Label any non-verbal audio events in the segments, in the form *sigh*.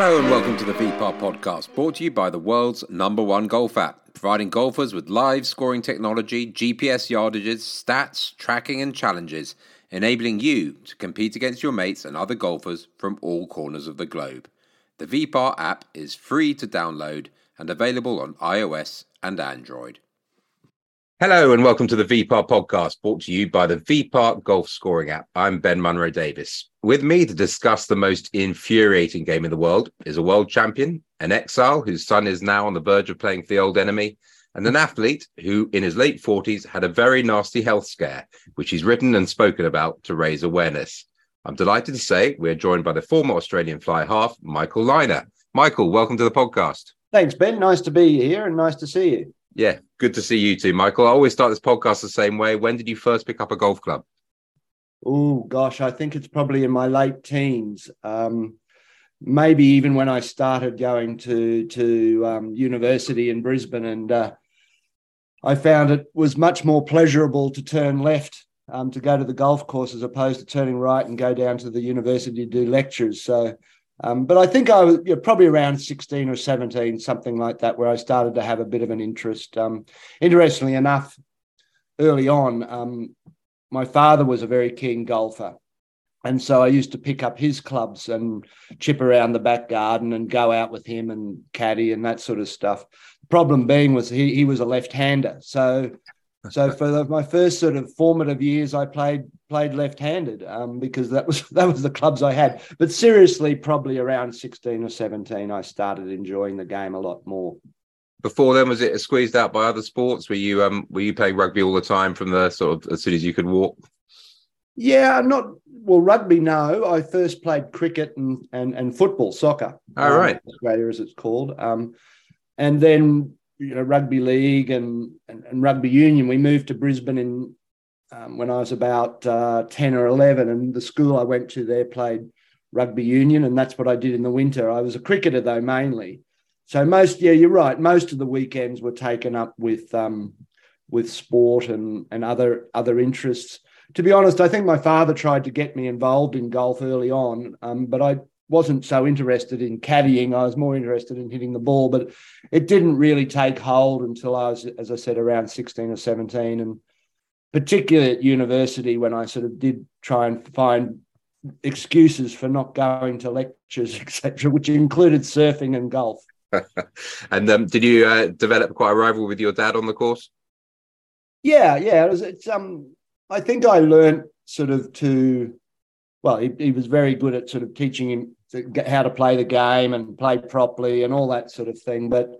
Hello and welcome to the VPAR podcast, brought to you by the world's number one golf app, providing golfers with live scoring technology, GPS yardages, stats, tracking, and challenges, enabling you to compete against your mates and other golfers from all corners of the globe. The VPAR app is free to download and available on iOS and Android. Hello and welcome to the VPAR podcast brought to you by the VPAR Golf Scoring app. I'm Ben Munro Davis. With me to discuss the most infuriating game in the world is a world champion, an exile whose son is now on the verge of playing for the old enemy, and an athlete who, in his late 40s, had a very nasty health scare, which he's written and spoken about to raise awareness. I'm delighted to say we're joined by the former Australian fly half, Michael Lynagh. Michael, welcome to the podcast. Thanks, Ben. Nice to be here and nice to see you. Yeah, good to see you too, Michael. I always start this podcast the same way. When did you first pick up a golf club? Oh gosh, I think it's probably in my late teens. Um, maybe even when I started going to to um, university in Brisbane, and uh, I found it was much more pleasurable to turn left um, to go to the golf course as opposed to turning right and go down to the university to do lectures. So um, but I think I was you know, probably around 16 or 17, something like that, where I started to have a bit of an interest. Um, interestingly enough, early on, um, my father was a very keen golfer. And so I used to pick up his clubs and chip around the back garden and go out with him and caddy and that sort of stuff. The problem being was he, he was a left hander. So so for the, my first sort of formative years, I played played left-handed um, because that was *laughs* that was the clubs I had. But seriously, probably around sixteen or seventeen, I started enjoying the game a lot more. Before then, was it squeezed out by other sports? Were you um were you playing rugby all the time from the sort of as soon as you could walk? Yeah, not well. Rugby, no. I first played cricket and and, and football, soccer. All um, right, Australia as it's called. Um, and then you know rugby league and, and, and rugby union. We moved to Brisbane in um, when I was about uh, ten or eleven, and the school I went to there played rugby union, and that's what I did in the winter. I was a cricketer though mainly. So most, yeah, you're right. Most of the weekends were taken up with um, with sport and and other other interests. To be honest, I think my father tried to get me involved in golf early on, um, but I wasn't so interested in caddying. I was more interested in hitting the ball, but it didn't really take hold until I was, as I said, around 16 or 17. And particularly at university, when I sort of did try and find excuses for not going to lectures, *laughs* etc., which included surfing and golf. *laughs* and um, did you uh, develop quite a rival with your dad on the course? Yeah, yeah. It was, it's um, I think I learned sort of to well, he, he was very good at sort of teaching him how to play the game and play properly and all that sort of thing. But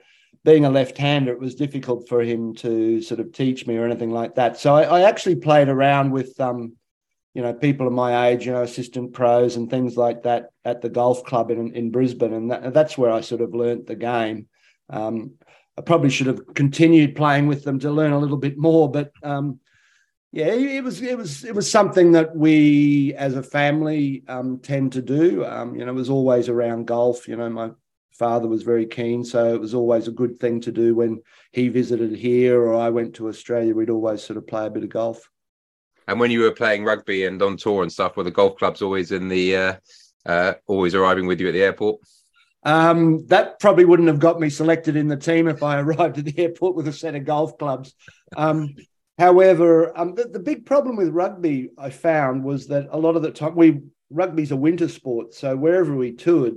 being a left-hander, it was difficult for him to sort of teach me or anything like that. So I, I actually played around with, um, you know, people of my age, you know, assistant pros and things like that at the golf club in in Brisbane, and that, that's where I sort of learnt the game. Um, I probably should have continued playing with them to learn a little bit more, but um, yeah, it was it was it was something that we as a family um, tend to do. Um, you know, it was always around golf. You know, my father was very keen, so it was always a good thing to do when he visited here or I went to Australia. We'd always sort of play a bit of golf. And when you were playing rugby and on tour and stuff, were the golf clubs always in the uh, uh, always arriving with you at the airport? Um, that probably wouldn't have got me selected in the team if I *laughs* arrived at the airport with a set of golf clubs. Um, However, um, the, the, big problem with rugby I found was that a lot of the time we rugby's a winter sport, so wherever we toured,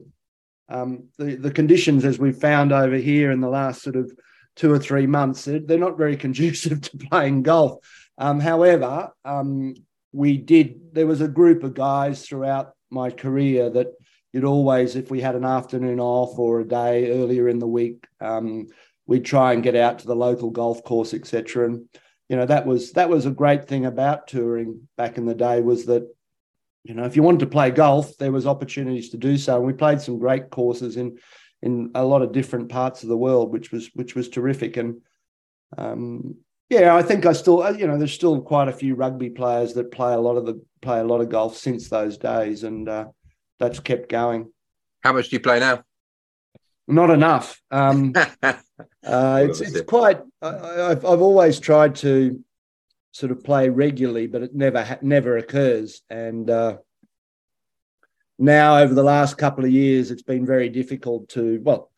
um, the the conditions as we've found over here in the last sort of two or three months, they're, they're not very *laughs* conducive to playing golf. Um, however, um, we did. There was a group of guys throughout my career that you'd always, if we had an afternoon off or a day earlier in the week, um, we'd try and get out to the local golf course, etc. And you know that was that was a great thing about touring back in the day was that you know if you wanted to play golf there was opportunities to do so. And we played some great courses in in a lot of different parts of the world which was which was terrific. And um, yeah i think i still you know there's still quite a few rugby players that play a lot of the play a lot of golf since those days. And uh, that's kept going. How much do you play now? Not enough. Um, *laughs* uh, it's it's quite. I, have I've always tried to sort of play regularly, but it never never occurs. And uh, now over the last couple of years, it's been very difficult to well,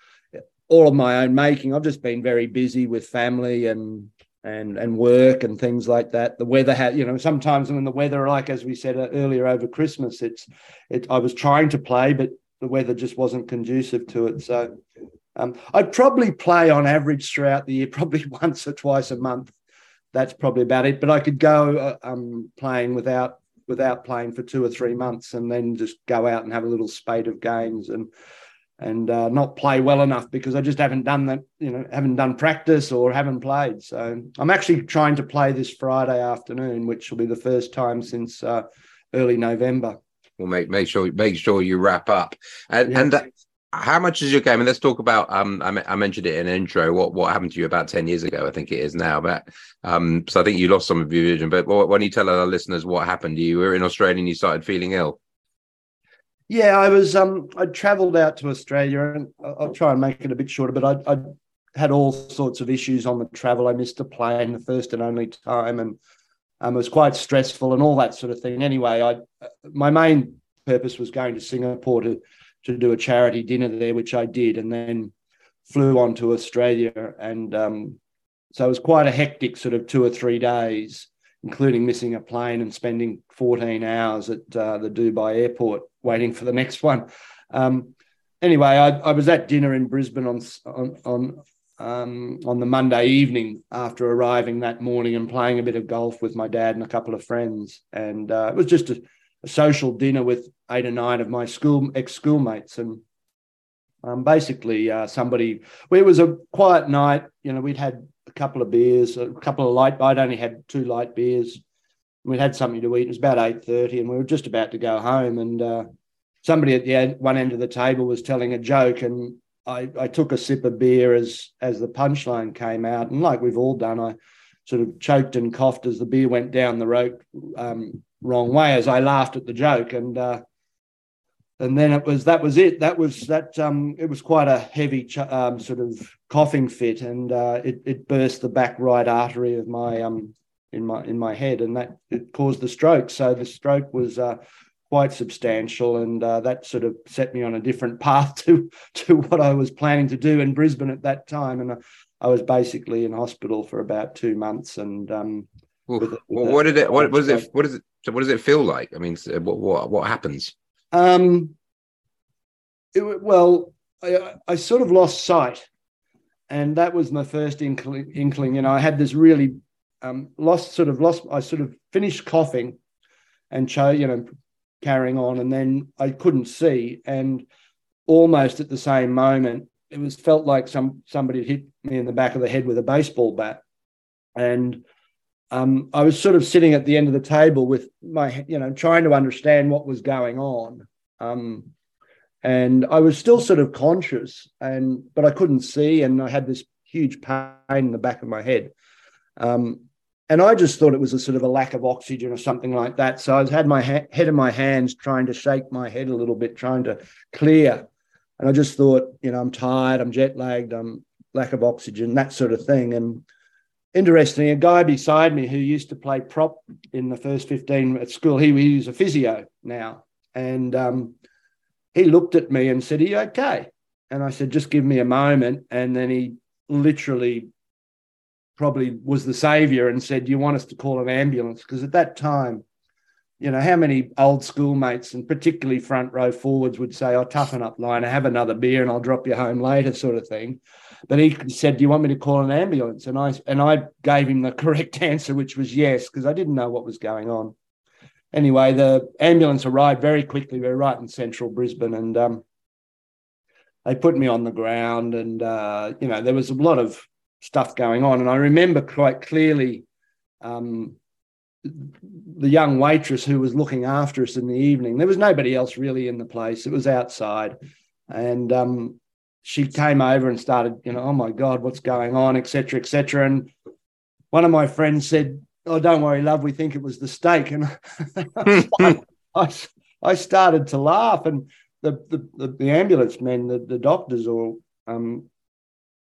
all of my own making. I've just been very busy with family and and and work and things like that. The weather had, you know, sometimes when the weather, like as we said earlier over Christmas, it's it. I was trying to play, but the weather just wasn't conducive to it. So um, I'd probably play on average throughout the year, *laughs* probably once or twice a month. That's probably about it. But I could go uh, um, playing without without playing for two or three months, and then just go out and have a little spate of games and and uh, not play well enough because I just haven't done that, you know, haven't done practice or haven't played. So I'm actually trying to play this Friday afternoon, which will be the first time since uh, early November. Well, make make sure make sure you wrap up. And yes. and uh, how much is your game? And let's talk about. Um, I, I, mentioned it in intro. What what happened to you about ten years ago? I think it is now. But um, so I think you lost some of your vision. But why don't you tell our listeners what happened? You were in Australia and you started feeling ill. Yeah, I was. Um, I travelled out to Australia, and I'll try and make it a bit shorter. But I, I had all sorts of issues on the travel. I missed a plane the first and only time, and um, it was quite stressful and all that sort of thing. Anyway, I my main purpose was going to Singapore to to do a charity dinner there, which I did, and then flew on to Australia, and um, so it was quite a hectic sort of two or three days including missing a plane and spending 14 hours at uh, the Dubai airport waiting for the next one. Um, anyway, I, I, was at dinner in Brisbane on on on, um, on the Monday evening after arriving that morning and playing a bit of golf with my dad and a couple of friends, and uh, it was just a, a, social dinner with eight or nine of my school ex schoolmates and. Um, basically, uh, somebody. Well, it was a quiet night. You know, we'd had a couple of beers, a couple of light. I'd only had two light beers. We'd had something to eat. It was about eight thirty, and we were just about to go home. And uh, somebody at the one end of the table was telling a joke, and I, I took a sip of beer as as the punchline came out, and like we've all done, I sort of choked and coughed as the beer went down the road um, wrong way as I laughed at the joke, and uh, and then it was that was it. That was that. Um, it was quite a heavy ch- um, sort of coughing fit, and uh, it it burst the back right artery of my um in my in my head, and that it caused the stroke. So the stroke was. Uh, quite substantial, and uh, that sort of set me on a different path *laughs* to to what I was planning to do in Brisbane at that time. And I was basically in hospital for about two months. And um, well, with, with well, what did it? What, is it? What is it? So what does it feel like? I mean, what what what happens? Um, it, well, I, I sort of lost sight, and that was my first inkling. inkling. You know, I had this really um, lost, sort of lost. I sort of finished coughing, and chose, you know, carrying on, and then I couldn't see, and almost at the same moment, it was felt like some somebody had hit me in the back of the head with a baseball bat, and um, I was sort of sitting at the end of the table with my, you know, trying to understand what was going on. Um, and I was still sort of conscious, and but I couldn't see, and I had this huge pain in the back of my head. Um, and I just thought it was a sort of a lack of oxygen or something like that. So I had my ha- head in my hands, trying to shake my head a little bit, trying to clear. And I just thought, you know, I'm tired, I'm jet lagged, I'm lack of oxygen, that sort of thing. And interestingly, a guy beside me who used to play prop in the first 15 at school, he, he's a physio now. And um, he looked at me and said, Are you okay? And I said, Just give me a moment. And then he literally probably was the savior and said, you want us to call an ambulance? Because at that time, you know, how many old schoolmates and particularly front row forwards would say, Oh, toughen up, line, I have another beer and I'll drop you home later, sort of thing. But he said, Do you want me to call an ambulance? And I and I gave him the *laughs* correct answer, which was yes, because I didn't know what was going on. Anyway, the ambulance arrived very quickly. We were right in central Brisbane, and um, they put me on the ground, and uh, you know there was a lot of stuff going on. And I remember quite clearly um, the young waitress who was looking after us in the evening. There was nobody else really in the place. It was outside, and um, she came over and started, you know, oh my God, what's going on, etc., etc. And one of my friends said, "Oh, don't worry, love. We think it was the steak." And *laughs* I, I, started to laugh, and the the, the ambulance men, the, the doctors or um,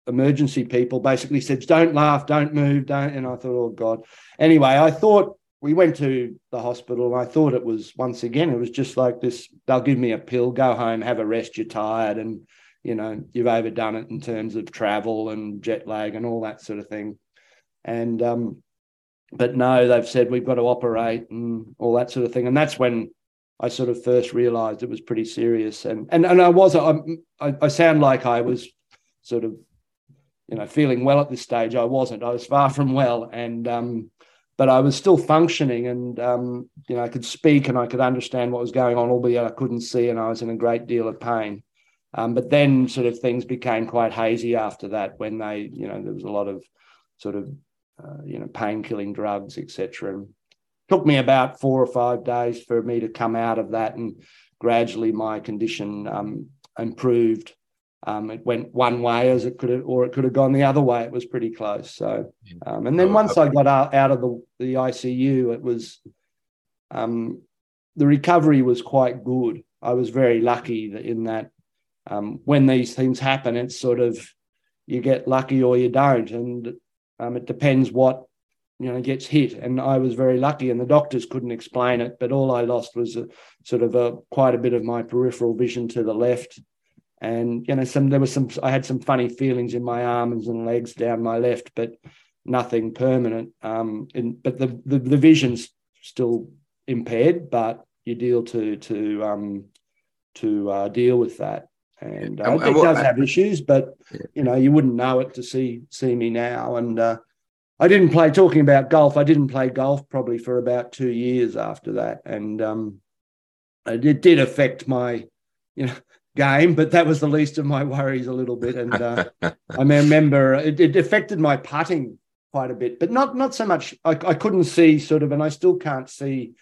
emergency people, basically said, "Don't laugh, don't move, don't." And I thought, "Oh God." Anyway, I thought we went to the hospital and I thought it was once again, it was just like this, they'll give me a pill, go home, have a rest, you're tired, and you know, you've overdone it in terms of travel and jet lag and all that sort of thing. And um, but no, they've said we've got to operate and all that sort of thing. And that's when I sort of first realized it was pretty serious. And and and I was I, I sound like I was sort of you know feeling well at this stage. I wasn't. I was far from well, and um, but I was still functioning and, um, you know, I could speak and I could understand what was going on, albeit I couldn't see and I was in a great deal of pain. Um, but then sort of things became quite hazy after that when they, you know, there was a lot of sort of, uh, you know, pain killing drugs, etc. And took me about four or five days for me to come out of that and gradually my condition um, improved um, it went one way as it could have, or it could have gone the other way. It was pretty close. So, um, and then oh, once I got out, out of the, the ICU, it was um, the recovery was quite good. I was very lucky that in that um, when these things happen, it's sort of you get lucky or you don't, and um, it depends what you know gets hit. And I was very lucky, and the doctors couldn't explain it, but all I lost was a, sort of a quite a bit of my peripheral vision to the left and you know some there was some i had some funny feelings in my arms and legs down my left but nothing permanent. Um and, but the, the the vision's still impaired but you deal to to um to uh, deal with that. And, uh, and, it does have issues but you know you wouldn't know it to see see me now. And uh, I didn't play talking about golf. I didn't play golf probably for about two years after that, and um, it did affect my, you know, game, but that was the least of my worries a little bit. And uh, I remember it, it, affected my putting quite a bit, but not not so much. I, I, couldn't see sort of, and I still can't see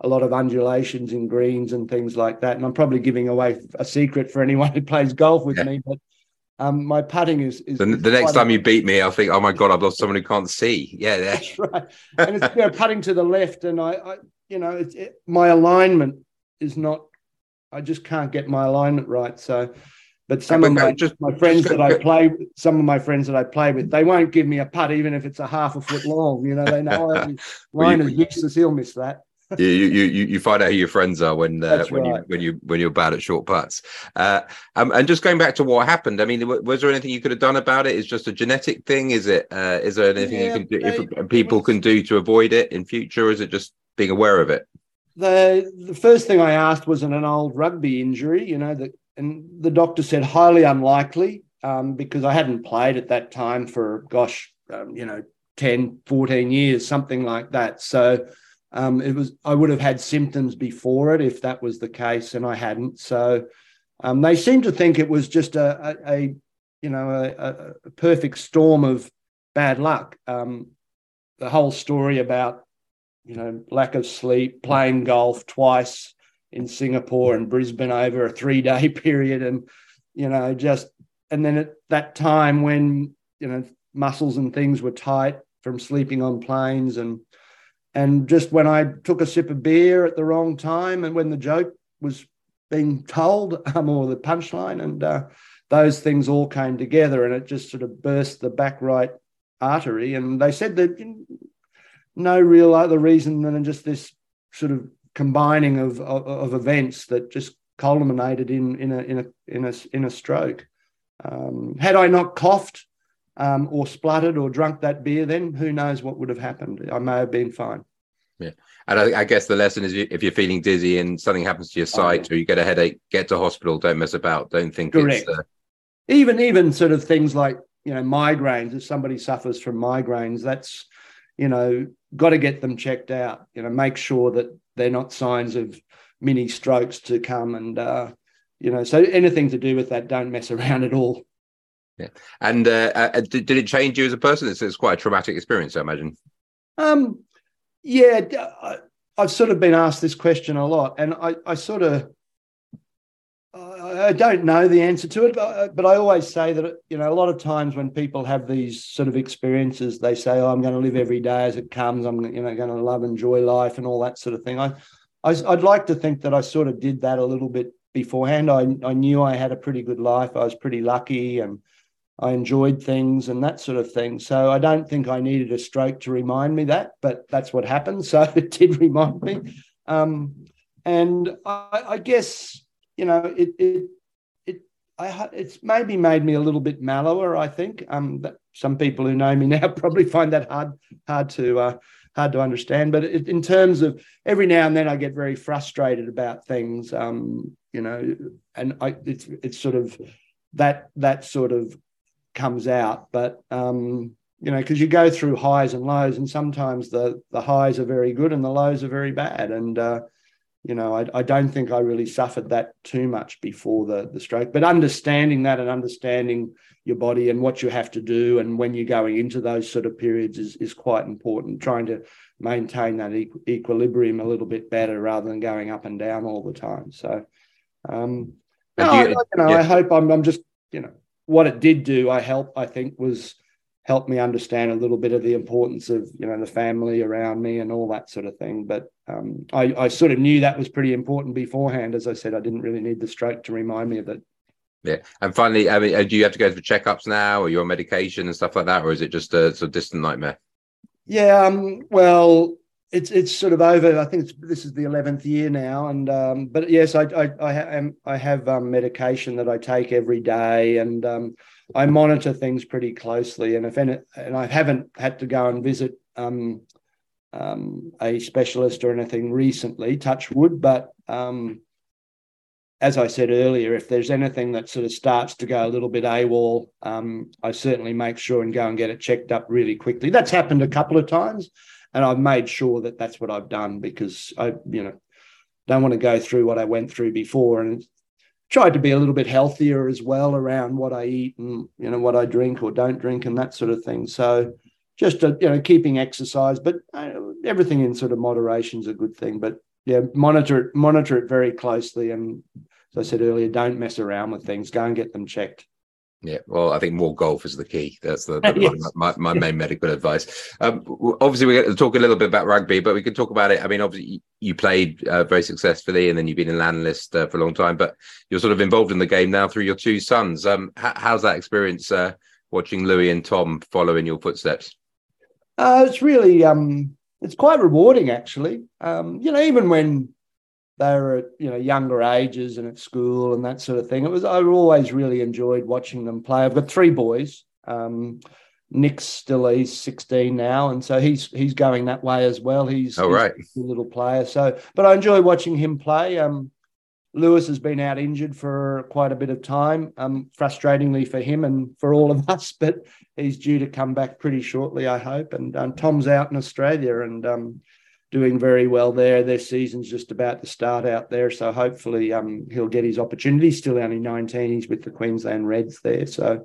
a lot of undulations in greens and things like that. And I'm probably giving away a secret for anyone who plays golf with yeah. me, but. Um, my putting is, is the, the next time you beat me, I'll think, oh my god, I've lost someone who can't see. Yeah, that's right. And it's you know, putting to the left, and I, I you know, it, my alignment is not I just can't get my alignment right. So, but some of my, just, my friends that I play, some of my friends that I play with, they won't give me a putt even if it's a half a foot long. You know, they know line *laughs* is useless. He'll miss that. you, you you you find out who your friends are when uh, when right. you when you when you're bad at short putts. Uh, um, and just going back to what happened, I mean, was there anything you could have done about it? Is just a genetic thing? Is it? Uh, is there anything yeah, you can do? They, if people can do to avoid it in future? Or is it just being aware of it? The the first thing I asked was an, old rugby injury, you know, that and the doctor said highly unlikely um, because I hadn't played at that time for gosh, um, you know, 10, 14 years, something like that. So um, it was I would have had symptoms before it if that was the case, and I hadn't. So um, they seemed to think it was just a, a, a you know a, a, perfect storm of bad luck. Um, the whole story about you know, lack of sleep, playing golf twice in Singapore and Brisbane over a three day *laughs* period. And, you know, just, and then at that time when, you know, muscles and things were tight from sleeping on planes and, and just when I took a sip of beer at the wrong time and when the joke was being told *laughs* um, or the punchline and uh, those things all came together and it just sort of burst the back right artery and they said that no real other reason than just this sort of combining of, of, of events that just culminated in in a in a in a in a stroke. Um, had I not coughed um, or spluttered or drunk that beer, then who knows what would have happened? I may have been fine. Yeah, and I, I guess the lesson is if you're feeling dizzy and something happens to your sight oh, yeah. or you get a headache, get to hospital. Don't mess about. Don't think Correct. it's uh... even even sort of things like you know migraines. If somebody suffers from migraines, that's you know got to get them checked out. You know, make sure that they're not signs of mini strokes to come, and uh, you know, so anything to do with that, don't mess around at all. Yeah, and uh, uh, did, did it change you as a person? It's, it's quite a traumatic experience, I imagine. Um, yeah, I, I've sort of been asked this question a lot, and I, I sort of I don't know the answer to it, but, but I always say that you know a lot of times when people have these sort of experiences, they say, "Oh, I'm going to live every day as it comes. I'm you know going to love, enjoy life, and all that sort of thing." I, I would like to think that I sort of did that a little bit beforehand. I I knew I had a pretty good life. I was pretty lucky, and I enjoyed things and that sort of thing. So I don't think I needed a stroke to remind me that, but that's what happened. *laughs* So it did remind me. Um, and I, I, guess you know it it it I, it's maybe made me a little bit mellower. I think um, some people who know me *laughs* now probably find that hard hard to uh, hard to understand. But it, in terms of every now and then, I get very frustrated about things. Um, you know, and I it's it's sort of that that sort of comes out. But um, you know, because you go through highs and lows, and sometimes the the highs are very good and the lows are very bad. And uh, you know, I, I don't think I really suffered that too much before the the stroke. But understanding that and understanding your body and what you have to do and when you're going into those sort of periods is is quite important. Trying to maintain that equilibrium a little bit better rather than going up and down all the time. So, um, no, you, I, you know, yeah. I hope I'm, I'm just you know what it did do, I help, I think, was help me understand a little bit of the importance of you know the family around me and all that sort of thing. But um, I, I sort of knew that was pretty important beforehand. As I said, I didn't really need the stroke to remind me of it. Yeah, and finally, I mean, uh, do you have to go for checkups now, or your medication and stuff like that, or is it just a sort of distant nightmare? Yeah, um, well, it's it's sort of over. I think this is the eleventh year now, and um, but yes, I I I, ha- I have um, medication that I take every day, and um, I monitor things pretty closely. And if any, and I haven't had to go and visit um, um, a specialist or anything recently, touch wood. But um, as I said earlier, if there's anything that sort of starts to go a little bit AWOL, um, I certainly make sure and go and get it checked up really quickly. That's happened a couple of times and I've made sure that that's what I've done because I, you know, don't want to go through what I went through before, and tried to be a little bit healthier as well around what I eat and you know what I drink or don't drink and that sort of thing. So just a, you know keeping exercise, but uh, everything in sort of moderation is a good thing. But yeah, monitor it, monitor it very closely, and as I said earlier, don't mess around with things. Go and get them checked. Yeah, well, I think more golf is the key. That's the, the *laughs* yes. my, my, main *laughs* medical advice. Um, obviously, we're going to talk a little bit about rugby, but we can talk about it. I mean, obviously, you played uh, very successfully, and then you've been an analyst uh, for a long time. But you're sort of involved in the game now through your two sons. Um, h- how's that experience uh, watching Louis and Tom follow in your footsteps? Uh, it's really, um, it's quite rewarding, actually. Um, you know, even when they were at you know younger ages and at school and that sort of thing. It was I always really enjoyed watching them play. I've got three boys. Um, Nick's still he's 16 now, and so he's he's going that way as well. He's, oh, right. He's a little player. So, but I enjoy watching him play. Um, Louis has been out injured for quite a bit of time, um, frustratingly for him and for all of *laughs* us. But he's due to come back pretty shortly, I hope. And um, Tom's out in Australia, and um, doing very well there. Their season's just about to start out there, so hopefully um, he'll get his opportunity. Still only 19, he's with the Queensland Reds there. So,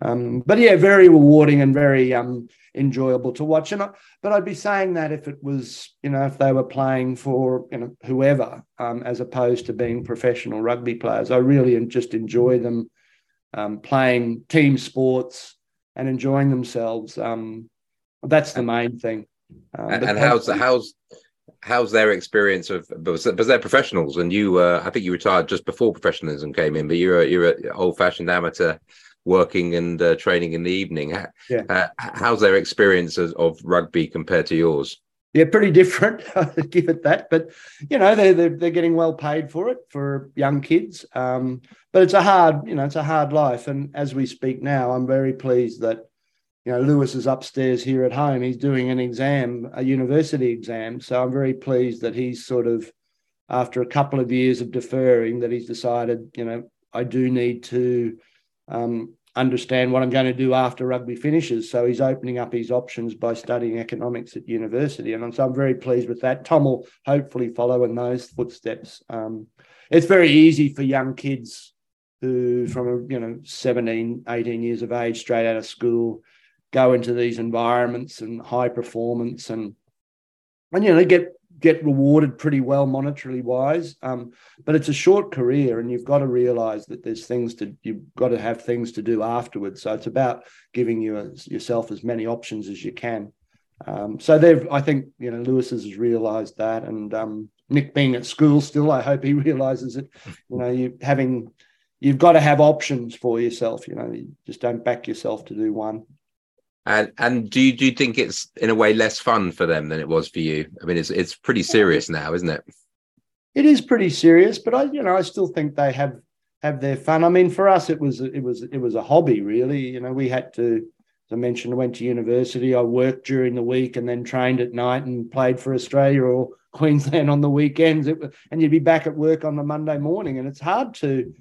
um, but yeah, very rewarding and very um, enjoyable to watch. And I, but I'd be saying that if it was, you know, if they were playing for you know whoever, um, as opposed to being professional rugby players, I really just enjoy them um, playing team sports and enjoying themselves. Um, that's the main thing. Um, and, and how's how's how's their experience of because they're professionals and you uh, I think you retired just before professionalism came in, but you're a, you're an old fashioned amateur working and uh, training in the evening. Yeah. Uh, how's their experience of, of, rugby compared to yours? Yeah, pretty different. *laughs* give it that, but you know they're, they're, they're getting well paid for it for young kids. Um, but it's a hard you know it's a hard life, and as we speak now, I'm very pleased that you know, Louis is upstairs here at home. He's doing an exam, a university exam. So I'm very pleased that he's sort of, after a couple of years of deferring, that he's decided, you know, I do need to um, understand what I'm going to do after rugby finishes. So he's opening up his options by studying economics at university. And so I'm very pleased with that. Tom will hopefully follow in those footsteps. Um, it's very easy for young kids who, from, you know, 17, 18 years of age, straight out of school, go into these environments and high performance and and you know get get rewarded pretty well monetarily wise um, but it's a short career and you've got to realize that there's things to you've got to have things to do afterwards so it's about giving you a, yourself as many options as you can um, so they've i think you know louis has realized that and um, nick being at school still i hope he *laughs* realizes it you know you having you've got to have options for yourself. You know, you just don't back yourself to do one. And and do you do you think it's in a way less fun for them than it was for you? I mean, it's it's pretty serious now, isn't it? It is pretty serious, but I you know I still think they have have their fun. I mean, for us, it was it was it was a hobby, really. You know, we had to, as I mentioned, I went to university. I worked during the week and then trained at night and played for Australia or *laughs* Queensland on the weekends. It, and you'd be back at work on the Monday morning, and it's hard to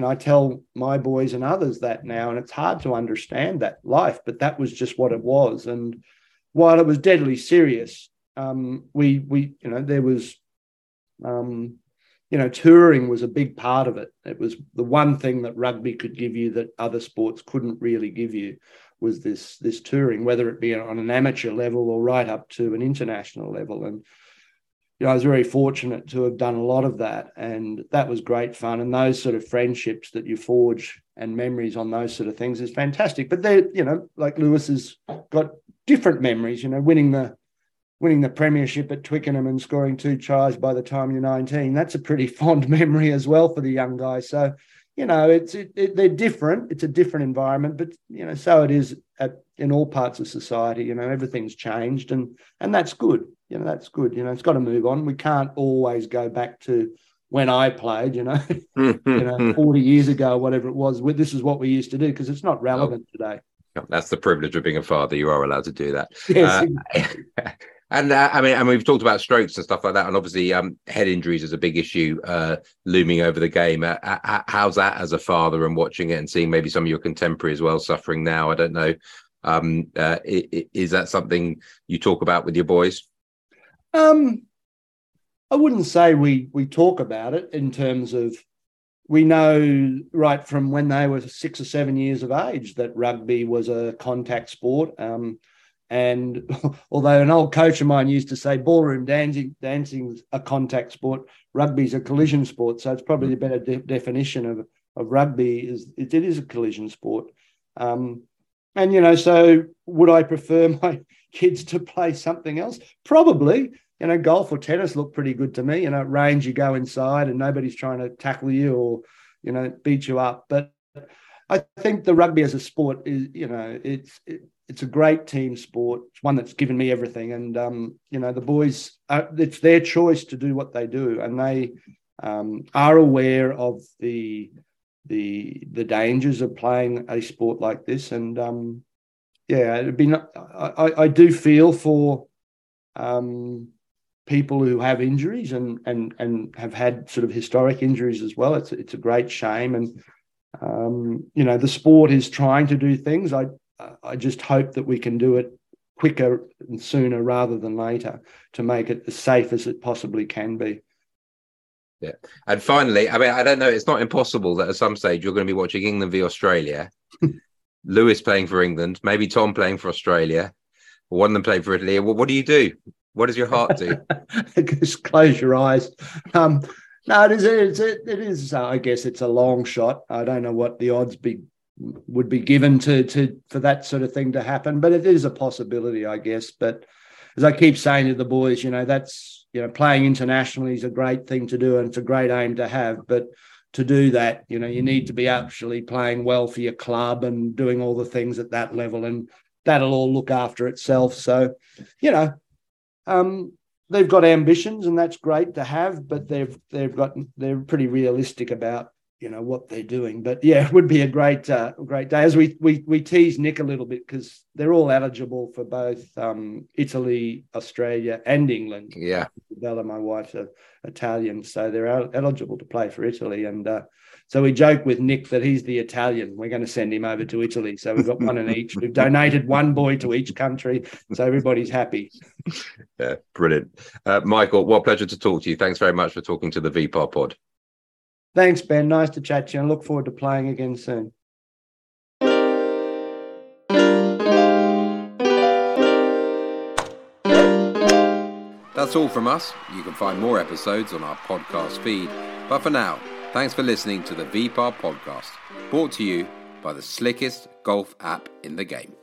know, I tell my boys and others that now, and it's hard to understand that life, but that was just what it was. And while it was deadly serious, um, we we you know there was, um, you know, touring was a big part of it. It was the one thing that rugby could give you that other sports couldn't really give you was this this touring, whether it be on an amateur level or right up to an international level. And you know, I was very fortunate to have done a lot of that, and that was great fun. And those sort of friendships that you forge and memories on those sort of things is fantastic. But they're, you know, like Louis has got different memories. You know, winning the winning the premiership at Twickenham and scoring two tries by the time you're 19. That's a pretty *laughs* fond memory as well for the young guy. So, you know, it's it, it, they're different. It's a different environment, but you know, so it is at in all parts of society. You know, everything's changed, and and that's good you know that's good. You know, it's got to move on. We can't always go back to when I played. You know, *laughs* you know, *laughs* forty years ago, whatever it was. This is what we used to do because it's not relevant oh. today. That's the privilege of being a father. You are allowed to do that. Yes. Uh, *laughs* and uh, I mean, and we've talked about strokes and stuff like that, and obviously, um, head injuries is a big issue uh, looming over the game. Uh, uh how's that as a father and watching it and seeing maybe some of your contemporaries as well suffering now? I don't know. Um, uh, is that something you talk about with your boys? Um, I wouldn't say we we talk about it in terms of we know right from when they were six or seven years of age that rugby was a contact sport. Um, and *laughs* although an old coach of mine used to say ballroom dancing dancing's a contact sport, rugby's a collision sport. So it's probably a better de- definition of, of rugby is it, it is a collision sport. Um, and you know, so would I prefer *laughs* my kids to play something else? Probably. You know, golf or tennis look pretty good to me. You know, range you go inside and nobody's trying to tackle you or, you know, beat you up. But I think the rugby as a sport is, you know, it's it, it's a great team sport. It's one that's given me everything. And um, you know, the boys, are, it's their choice to do what they do, and they um, are aware of the the the dangers of playing a sport like this. And um, yeah, it'd be. Not, I, I do feel for um, people who have injuries and and and have had sort of historic injuries as well. It's it's a great shame, and um, you know the sport is trying to do things. I I just hope that we can do it quicker and sooner rather than later to make it as safe as it possibly can be. Yeah. And finally, I mean, I don't know, it's not impossible that at some stage you're going to be watching England v Australia, *laughs* Louis playing for England, maybe Tom playing for Australia, one of them playing for Italy. Well, what do you do? What does your heart do? *laughs* Just close your eyes. Um, no, it is. It is, it is uh, I guess it's a long shot. I don't know what the odds be would be given to to for that sort of thing to happen, but it is a possibility, I guess. But as I keep saying to the boys, you know, that's you know, playing internationally is a great thing to do and it's a great aim to have. But to do that, you know, you need to be actually playing well for your club and doing all the things at that level, and that'll all look after itself. So, you know, um, they've got ambitions, and that's great to have, but they've they've got they're pretty realistic about you know what they're doing. But yeah, *laughs* it would be a great uh, great day. As we we we tease Nick a little bit because they're all eligible for both um, Italy, Australia, and England. Yeah, Bella, my wife's a, Italian, so they're eligible to play for Italy. And uh, so we joke with Nick that he's the Italian. We're going to send him over to Italy. So we've got one in each. We've donated one boy to each country, so everybody's happy. *laughs* Yeah, brilliant, uh, Michael. What pleasure to talk to you. Thanks very much for talking to the VPAR Pod. Thanks, Ben. Nice to chat to you and look forward to playing again soon. That's all from us. You can find more episodes on our podcast feed. But for now, thanks for listening to the VPAR podcast, brought to you by the slickest golf app in the game.